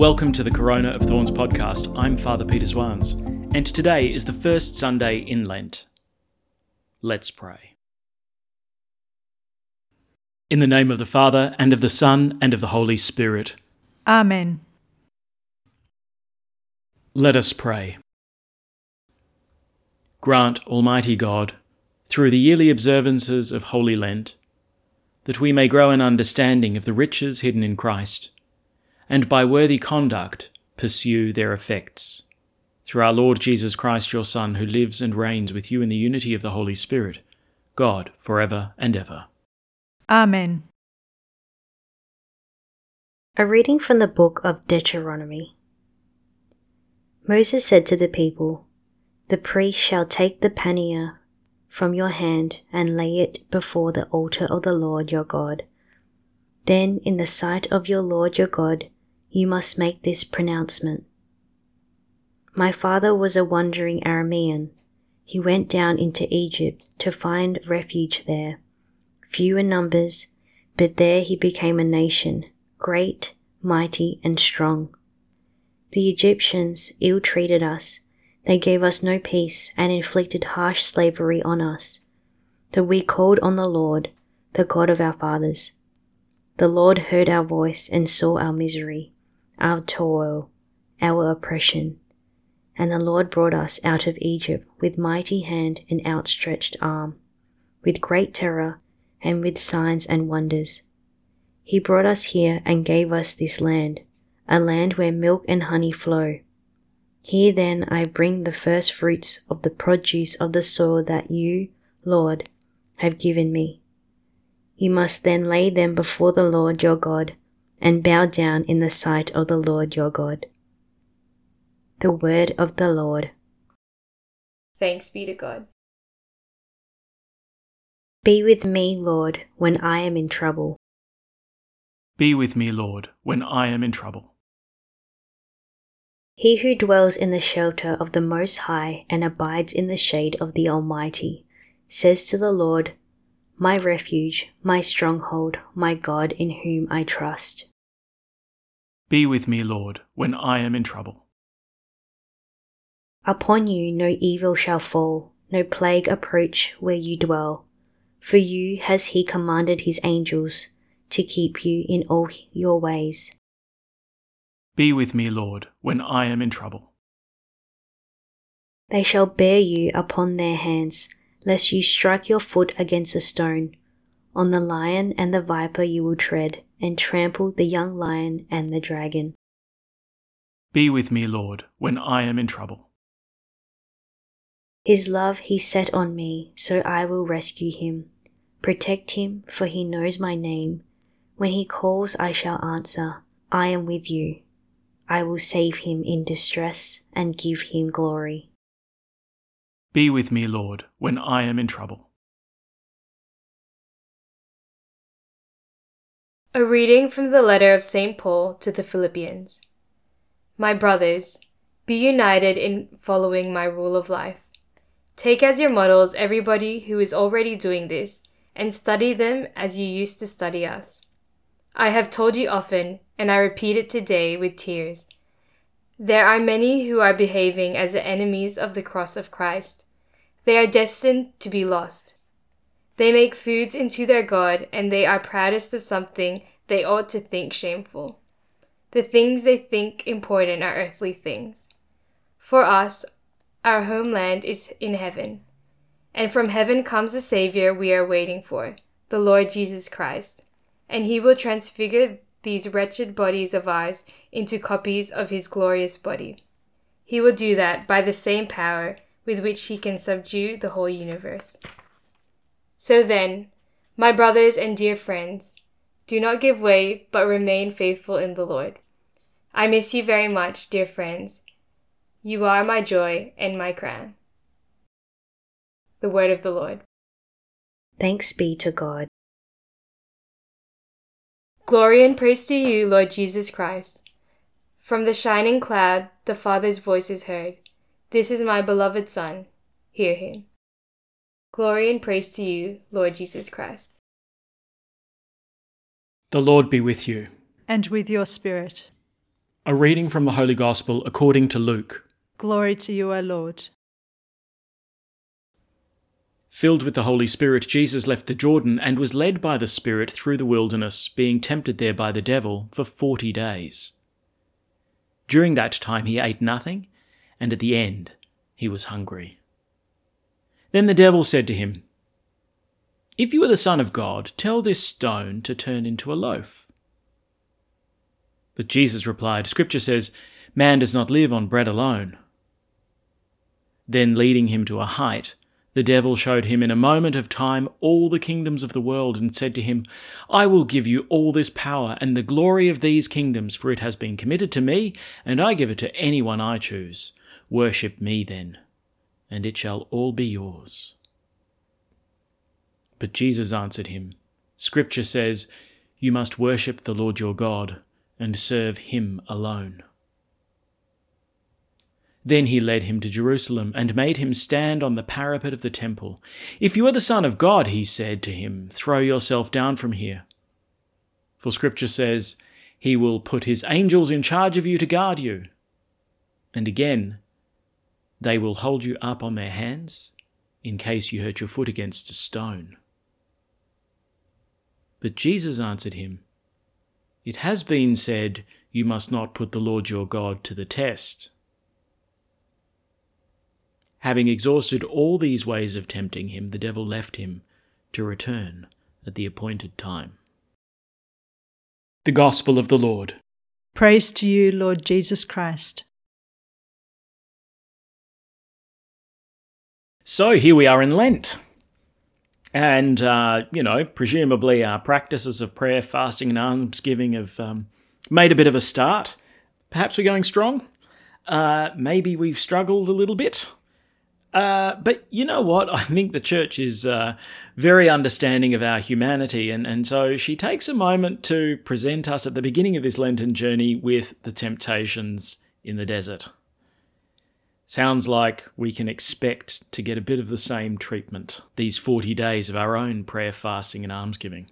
Welcome to the Corona of Thorns podcast. I'm Father Peter Swans, and today is the first Sunday in Lent. Let's pray. In the name of the Father, and of the Son, and of the Holy Spirit. Amen. Let us pray. Grant, Almighty God, through the yearly observances of Holy Lent, that we may grow in understanding of the riches hidden in Christ and by worthy conduct pursue their effects. Through our Lord Jesus Christ, your Son, who lives and reigns with you in the unity of the Holy Spirit, God, for ever and ever. Amen. A reading from the book of Deuteronomy. Moses said to the people, The priest shall take the pannier from your hand and lay it before the altar of the Lord your God. Then, in the sight of your Lord your God, you must make this pronouncement. My father was a wandering Aramean. He went down into Egypt to find refuge there. Few in numbers, but there he became a nation, great, mighty, and strong. The Egyptians ill treated us. They gave us no peace and inflicted harsh slavery on us. But we called on the Lord, the God of our fathers. The Lord heard our voice and saw our misery our toil, our oppression. And the Lord brought us out of Egypt with mighty hand and outstretched arm, with great terror and with signs and wonders. He brought us here and gave us this land, a land where milk and honey flow. Here then I bring the first fruits of the produce of the soil that you, Lord, have given me. You must then lay them before the Lord your God and bow down in the sight of the Lord your God. The word of the Lord. Thanks be to God. Be with me, Lord, when I am in trouble. Be with me, Lord, when I am in trouble. He who dwells in the shelter of the Most High and abides in the shade of the Almighty says to the Lord, My refuge, my stronghold, my God in whom I trust. Be with me, Lord, when I am in trouble. Upon you no evil shall fall, no plague approach where you dwell. For you has he commanded his angels to keep you in all your ways. Be with me, Lord, when I am in trouble. They shall bear you upon their hands, lest you strike your foot against a stone. On the lion and the viper you will tread and trample the young lion and the dragon. Be with me, Lord, when I am in trouble. His love he set on me, so I will rescue him. Protect him, for he knows my name. When he calls, I shall answer. I am with you. I will save him in distress and give him glory. Be with me, Lord, when I am in trouble. A reading from the letter of St. Paul to the Philippians. My brothers, be united in following my rule of life. Take as your models everybody who is already doing this, and study them as you used to study us. I have told you often, and I repeat it today with tears. There are many who are behaving as the enemies of the cross of Christ. They are destined to be lost. They make foods into their God, and they are proudest of something they ought to think shameful. The things they think important are earthly things. For us, our homeland is in heaven, and from heaven comes the Savior we are waiting for, the Lord Jesus Christ, and he will transfigure these wretched bodies of ours into copies of his glorious body. He will do that by the same power with which he can subdue the whole universe. So then, my brothers and dear friends, do not give way, but remain faithful in the Lord. I miss you very much, dear friends. You are my joy and my crown. The word of the Lord. Thanks be to God. Glory and praise to you, Lord Jesus Christ. From the shining cloud, the Father's voice is heard. This is my beloved Son. Hear him. Glory and praise to you, Lord Jesus Christ. The Lord be with you. And with your spirit. A reading from the Holy Gospel according to Luke. Glory to you, O Lord. Filled with the Holy Spirit, Jesus left the Jordan and was led by the Spirit through the wilderness, being tempted there by the devil for forty days. During that time he ate nothing, and at the end he was hungry. Then the devil said to him, If you are the Son of God, tell this stone to turn into a loaf. But Jesus replied, Scripture says, Man does not live on bread alone. Then, leading him to a height, the devil showed him in a moment of time all the kingdoms of the world and said to him, I will give you all this power and the glory of these kingdoms, for it has been committed to me, and I give it to anyone I choose. Worship me then, and it shall all be yours. But Jesus answered him, Scripture says, You must worship the Lord your God and serve him alone. Then he led him to Jerusalem and made him stand on the parapet of the temple. If you are the Son of God, he said to him, throw yourself down from here. For Scripture says, He will put His angels in charge of you to guard you. And again, they will hold you up on their hands in case you hurt your foot against a stone. But Jesus answered him, It has been said, You must not put the Lord your God to the test. Having exhausted all these ways of tempting him, the devil left him to return at the appointed time. The Gospel of the Lord. Praise to you, Lord Jesus Christ. So here we are in Lent. And, uh, you know, presumably our practices of prayer, fasting, and almsgiving have um, made a bit of a start. Perhaps we're going strong. Uh, maybe we've struggled a little bit. Uh, but you know what? I think the church is uh, very understanding of our humanity, and, and so she takes a moment to present us at the beginning of this Lenten journey with the temptations in the desert. Sounds like we can expect to get a bit of the same treatment these 40 days of our own prayer, fasting, and almsgiving.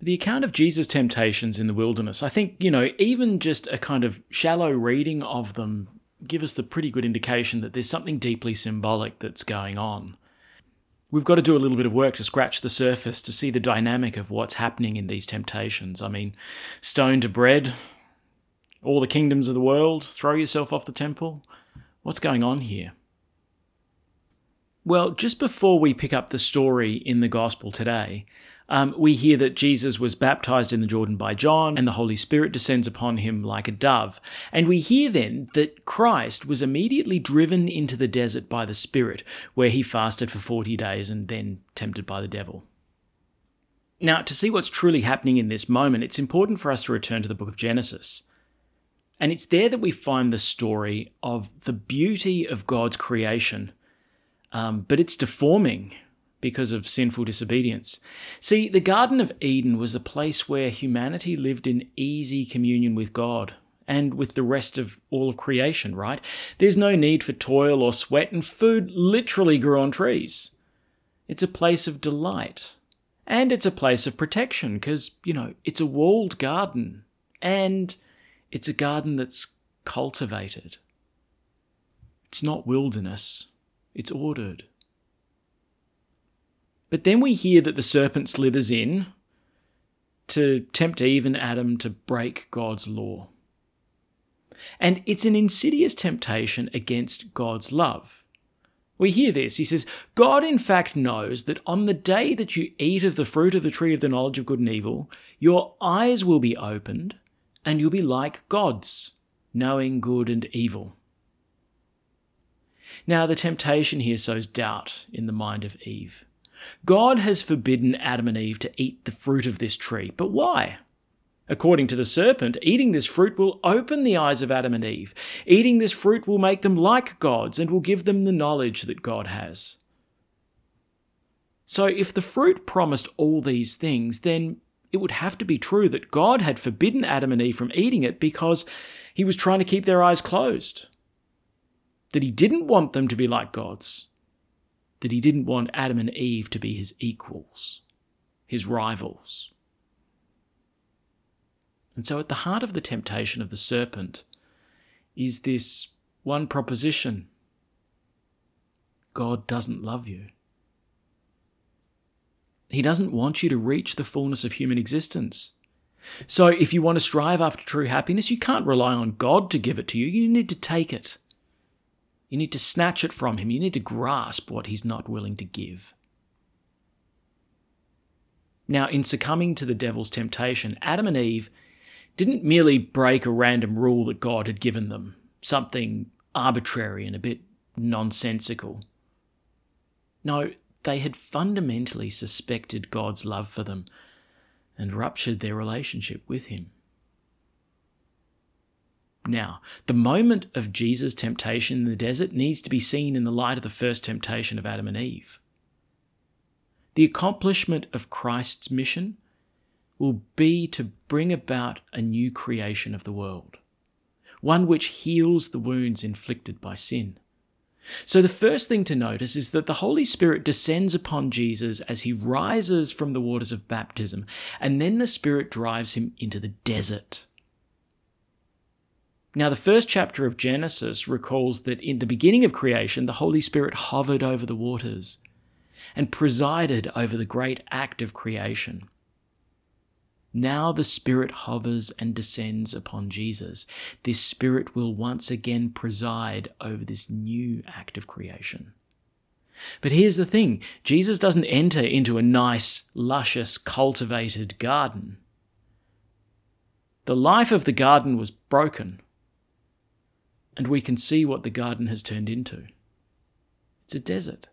The account of Jesus' temptations in the wilderness, I think, you know, even just a kind of shallow reading of them give us the pretty good indication that there's something deeply symbolic that's going on. We've got to do a little bit of work to scratch the surface to see the dynamic of what's happening in these temptations. I mean, stone to bread, all the kingdoms of the world, throw yourself off the temple. What's going on here? Well, just before we pick up the story in the gospel today, um, we hear that Jesus was baptized in the Jordan by John, and the Holy Spirit descends upon him like a dove. And we hear then that Christ was immediately driven into the desert by the Spirit, where he fasted for 40 days and then tempted by the devil. Now, to see what's truly happening in this moment, it's important for us to return to the book of Genesis. And it's there that we find the story of the beauty of God's creation, um, but it's deforming because of sinful disobedience. See, the Garden of Eden was a place where humanity lived in easy communion with God and with the rest of all of creation, right? There's no need for toil or sweat, and food literally grew on trees. It's a place of delight. And it's a place of protection because, you know, it's a walled garden. And it's a garden that's cultivated. It's not wilderness, it's ordered. But then we hear that the serpent slithers in to tempt Eve and Adam to break God's law. And it's an insidious temptation against God's love. We hear this. He says, God in fact knows that on the day that you eat of the fruit of the tree of the knowledge of good and evil, your eyes will be opened and you'll be like gods, knowing good and evil. Now, the temptation here sows doubt in the mind of Eve. God has forbidden Adam and Eve to eat the fruit of this tree, but why? According to the serpent, eating this fruit will open the eyes of Adam and Eve. Eating this fruit will make them like gods and will give them the knowledge that God has. So, if the fruit promised all these things, then it would have to be true that God had forbidden Adam and Eve from eating it because he was trying to keep their eyes closed. That he didn't want them to be like gods that he didn't want Adam and Eve to be his equals, his rivals. And so, at the heart of the temptation of the serpent is this one proposition God doesn't love you. He doesn't want you to reach the fullness of human existence. So, if you want to strive after true happiness, you can't rely on God to give it to you. You need to take it. You need to snatch it from Him. You need to grasp what He's not willing to give. Now, in succumbing to the devil's temptation, Adam and Eve didn't merely break a random rule that God had given them, something arbitrary and a bit nonsensical. No, they had fundamentally suspected God's love for them and ruptured their relationship with Him. Now, the moment of Jesus' temptation in the desert needs to be seen in the light of the first temptation of Adam and Eve. The accomplishment of Christ's mission will be to bring about a new creation of the world, one which heals the wounds inflicted by sin. So, the first thing to notice is that the Holy Spirit descends upon Jesus as he rises from the waters of baptism, and then the Spirit drives him into the desert. Now, the first chapter of Genesis recalls that in the beginning of creation, the Holy Spirit hovered over the waters and presided over the great act of creation. Now the Spirit hovers and descends upon Jesus. This Spirit will once again preside over this new act of creation. But here's the thing Jesus doesn't enter into a nice, luscious, cultivated garden. The life of the garden was broken, and we can see what the garden has turned into. It's a desert.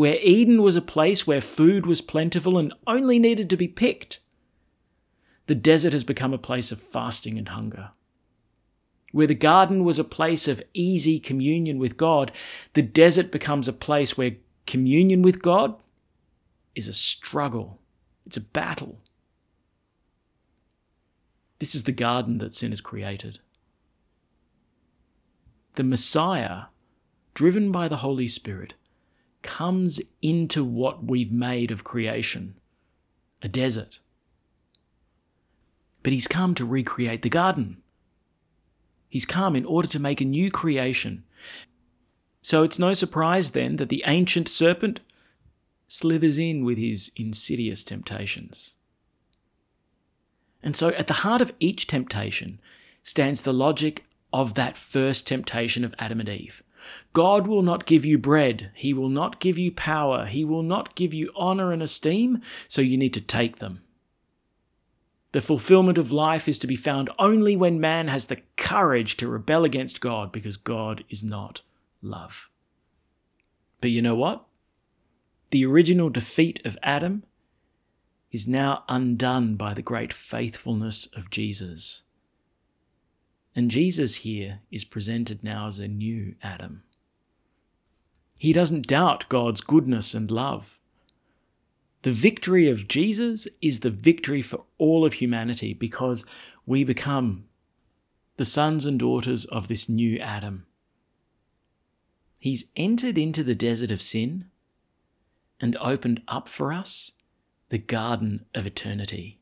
Where Eden was a place where food was plentiful and only needed to be picked, the desert has become a place of fasting and hunger. Where the garden was a place of easy communion with God, the desert becomes a place where communion with God is a struggle, it's a battle. This is the garden that sin has created. The Messiah, driven by the Holy Spirit, comes into what we've made of creation a desert. But he's come to recreate the garden. He's come in order to make a new creation. So it's no surprise then that the ancient serpent slithers in with his insidious temptations. And so at the heart of each temptation stands the logic of that first temptation of Adam and Eve. God will not give you bread. He will not give you power. He will not give you honor and esteem, so you need to take them. The fulfillment of life is to be found only when man has the courage to rebel against God because God is not love. But you know what? The original defeat of Adam is now undone by the great faithfulness of Jesus. And Jesus here is presented now as a new Adam. He doesn't doubt God's goodness and love. The victory of Jesus is the victory for all of humanity because we become the sons and daughters of this new Adam. He's entered into the desert of sin and opened up for us the garden of eternity.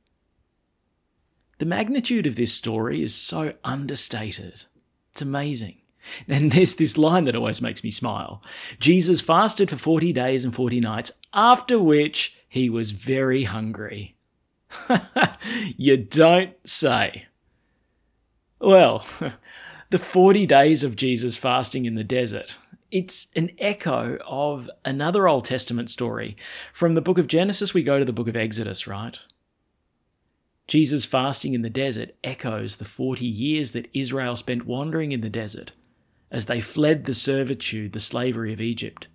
The magnitude of this story is so understated. It's amazing. And there's this line that always makes me smile. Jesus fasted for 40 days and 40 nights, after which he was very hungry. you don't say. Well, the 40 days of Jesus fasting in the desert. It's an echo of another Old Testament story. From the book of Genesis, we go to the book of Exodus, right? Jesus' fasting in the desert echoes the 40 years that Israel spent wandering in the desert as they fled the servitude, the slavery of Egypt,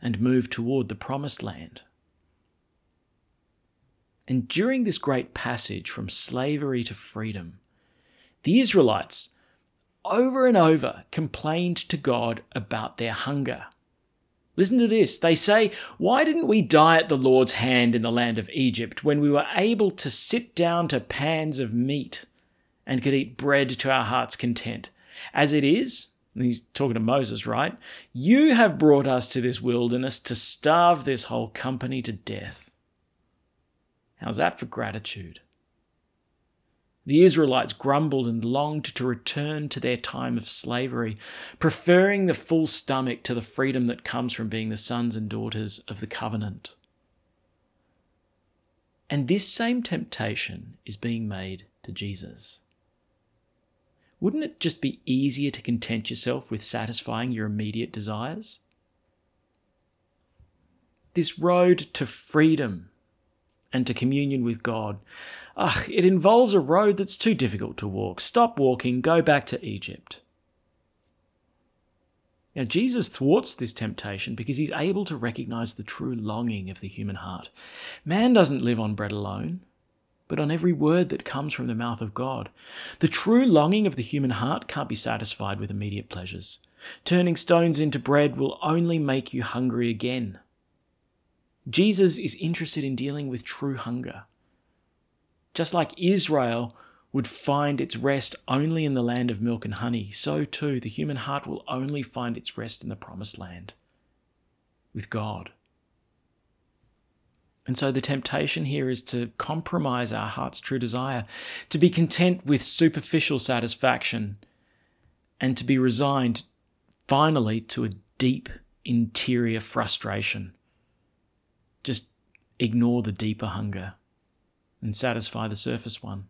and moved toward the promised land. And during this great passage from slavery to freedom, the Israelites over and over complained to God about their hunger Listen to this. They say, Why didn't we die at the Lord's hand in the land of Egypt when we were able to sit down to pans of meat and could eat bread to our heart's content? As it is, he's talking to Moses, right? You have brought us to this wilderness to starve this whole company to death. How's that for gratitude? The Israelites grumbled and longed to return to their time of slavery, preferring the full stomach to the freedom that comes from being the sons and daughters of the covenant. And this same temptation is being made to Jesus. Wouldn't it just be easier to content yourself with satisfying your immediate desires? This road to freedom and to communion with God, ugh, it involves a road that's too difficult to walk. Stop walking, go back to Egypt. Now, Jesus thwarts this temptation because he's able to recognize the true longing of the human heart. Man doesn't live on bread alone, but on every word that comes from the mouth of God. The true longing of the human heart can't be satisfied with immediate pleasures. Turning stones into bread will only make you hungry again. Jesus is interested in dealing with true hunger. Just like Israel would find its rest only in the land of milk and honey, so too the human heart will only find its rest in the promised land with God. And so the temptation here is to compromise our heart's true desire, to be content with superficial satisfaction, and to be resigned finally to a deep interior frustration just ignore the deeper hunger and satisfy the surface one.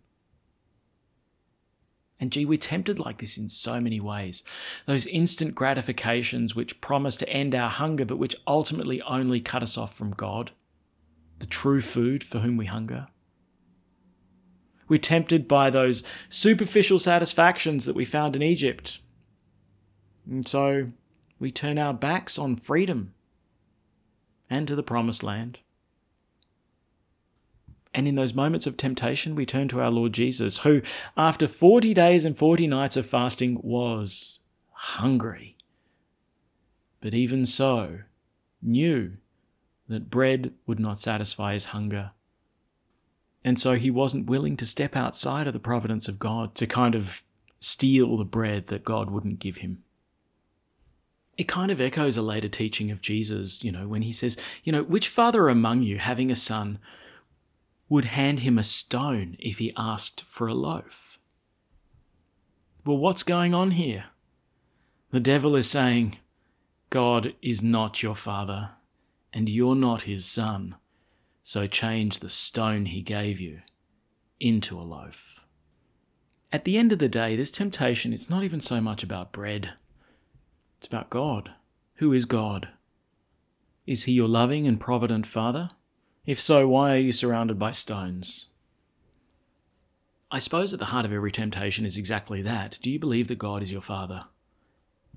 And gee, we're tempted like this in so many ways. Those instant gratifications which promise to end our hunger, but which ultimately only cut us off from God, the true food for whom we hunger. We're tempted by those superficial satisfactions that we found in Egypt. And so we turn our backs on freedom and to the promised land. And in those moments of temptation, we turn to our Lord Jesus, who, after 40 days and 40 nights of fasting, was hungry. But even so, knew that bread would not satisfy his hunger. And so he wasn't willing to step outside of the providence of God to kind of steal the bread that God wouldn't give him it kind of echoes a later teaching of Jesus, you know, when he says, you know, which father among you having a son would hand him a stone if he asked for a loaf? Well, what's going on here? The devil is saying, God is not your father, and you're not his son, so change the stone he gave you into a loaf. At the end of the day, this temptation, it's not even so much about bread it's about God. Who is God? Is he your loving and provident Father? If so, why are you surrounded by stones? I suppose at the heart of every temptation is exactly that. Do you believe that God is your Father?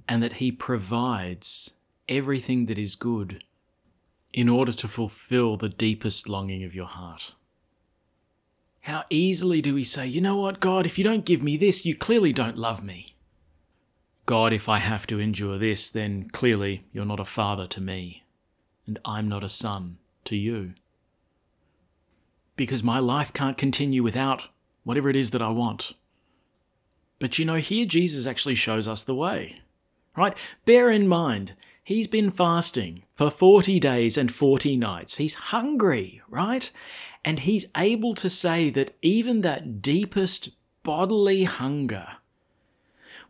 And that He provides everything that is good in order to fulfill the deepest longing of your heart? How easily do we say, you know what, God, if you don't give me this, you clearly don't love me. God, if I have to endure this, then clearly you're not a father to me, and I'm not a son to you. Because my life can't continue without whatever it is that I want. But you know, here Jesus actually shows us the way. Right? Bear in mind, he's been fasting for 40 days and 40 nights. He's hungry, right? And he's able to say that even that deepest bodily hunger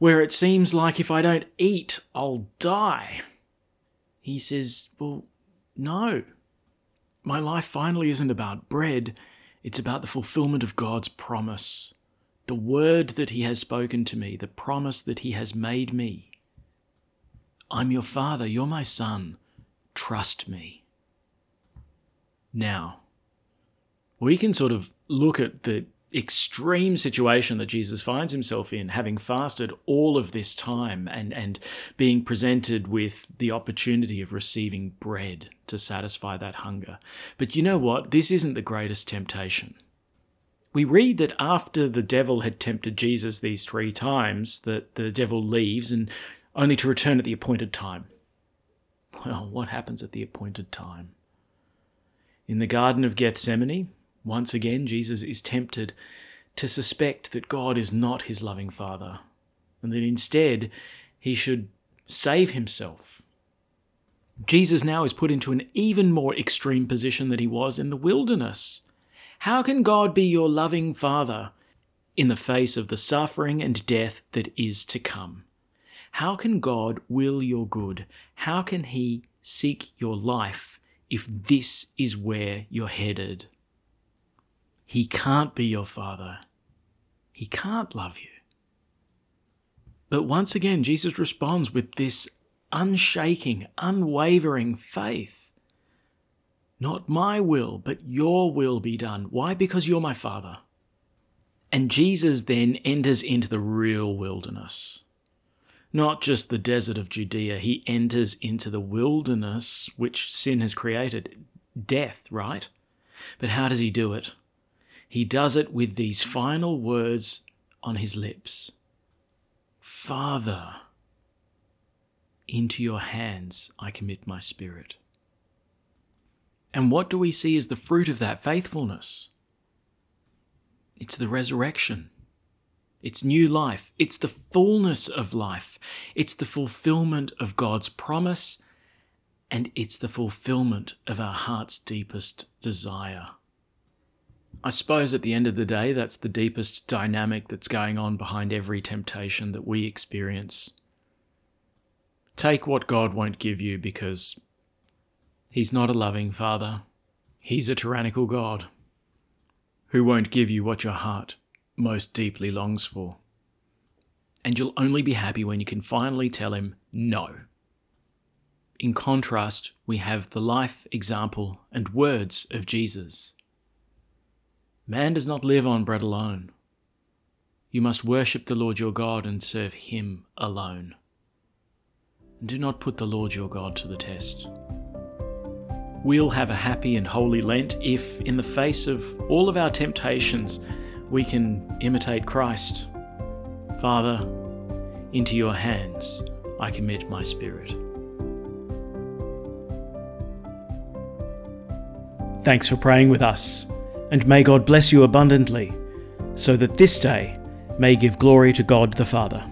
where it seems like if I don't eat, I'll die. He says, Well, no. My life finally isn't about bread, it's about the fulfillment of God's promise. The word that He has spoken to me, the promise that He has made me. I'm your father, you're my son. Trust me. Now, we can sort of look at the extreme situation that Jesus finds himself in, having fasted all of this time and, and being presented with the opportunity of receiving bread to satisfy that hunger. But you know what? This isn't the greatest temptation. We read that after the devil had tempted Jesus these three times, that the devil leaves and only to return at the appointed time. Well, what happens at the appointed time? In the Garden of Gethsemane, once again, Jesus is tempted to suspect that God is not his loving Father, and that instead he should save himself. Jesus now is put into an even more extreme position than he was in the wilderness. How can God be your loving Father in the face of the suffering and death that is to come. How can God will your good? How can He seek your life if this is where you're headed? He can't be your Father. He can't love you. But once again, Jesus responds with this unshaking, unwavering faith. Not my will, but your will be done. Why? Because you're my Father. And Jesus then enters into the real wilderness. Not just the desert of Judea, he enters into the wilderness which sin has created. Death, right? But how does he do it? He does it with these final words on his lips Father, into your hands I commit my spirit. And what do we see as the fruit of that faithfulness? It's the resurrection. It's new life. It's the fullness of life. It's the fulfillment of God's promise. And it's the fulfillment of our heart's deepest desire. I suppose at the end of the day, that's the deepest dynamic that's going on behind every temptation that we experience. Take what God won't give you because He's not a loving Father, He's a tyrannical God who won't give you what your heart most deeply longs for. And you'll only be happy when you can finally tell him no. In contrast, we have the life, example, and words of Jesus. Man does not live on bread alone. You must worship the Lord your God and serve him alone. And do not put the Lord your God to the test. We'll have a happy and holy Lent if, in the face of all of our temptations, we can imitate Christ. Father, into your hands I commit my spirit. Thanks for praying with us, and may God bless you abundantly, so that this day may give glory to God the Father.